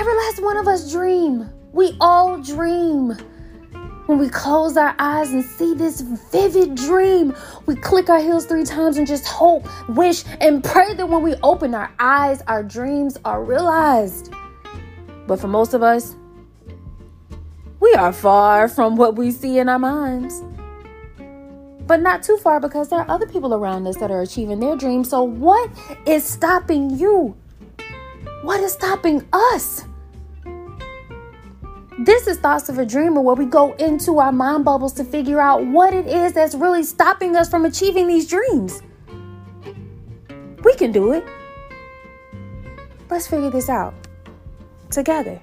Every last one of us dream. We all dream. When we close our eyes and see this vivid dream, we click our heels three times and just hope, wish, and pray that when we open our eyes, our dreams are realized. But for most of us, we are far from what we see in our minds. But not too far because there are other people around us that are achieving their dreams. So, what is stopping you? What is stopping us? This is Thoughts of a Dreamer, where we go into our mind bubbles to figure out what it is that's really stopping us from achieving these dreams. We can do it. Let's figure this out together.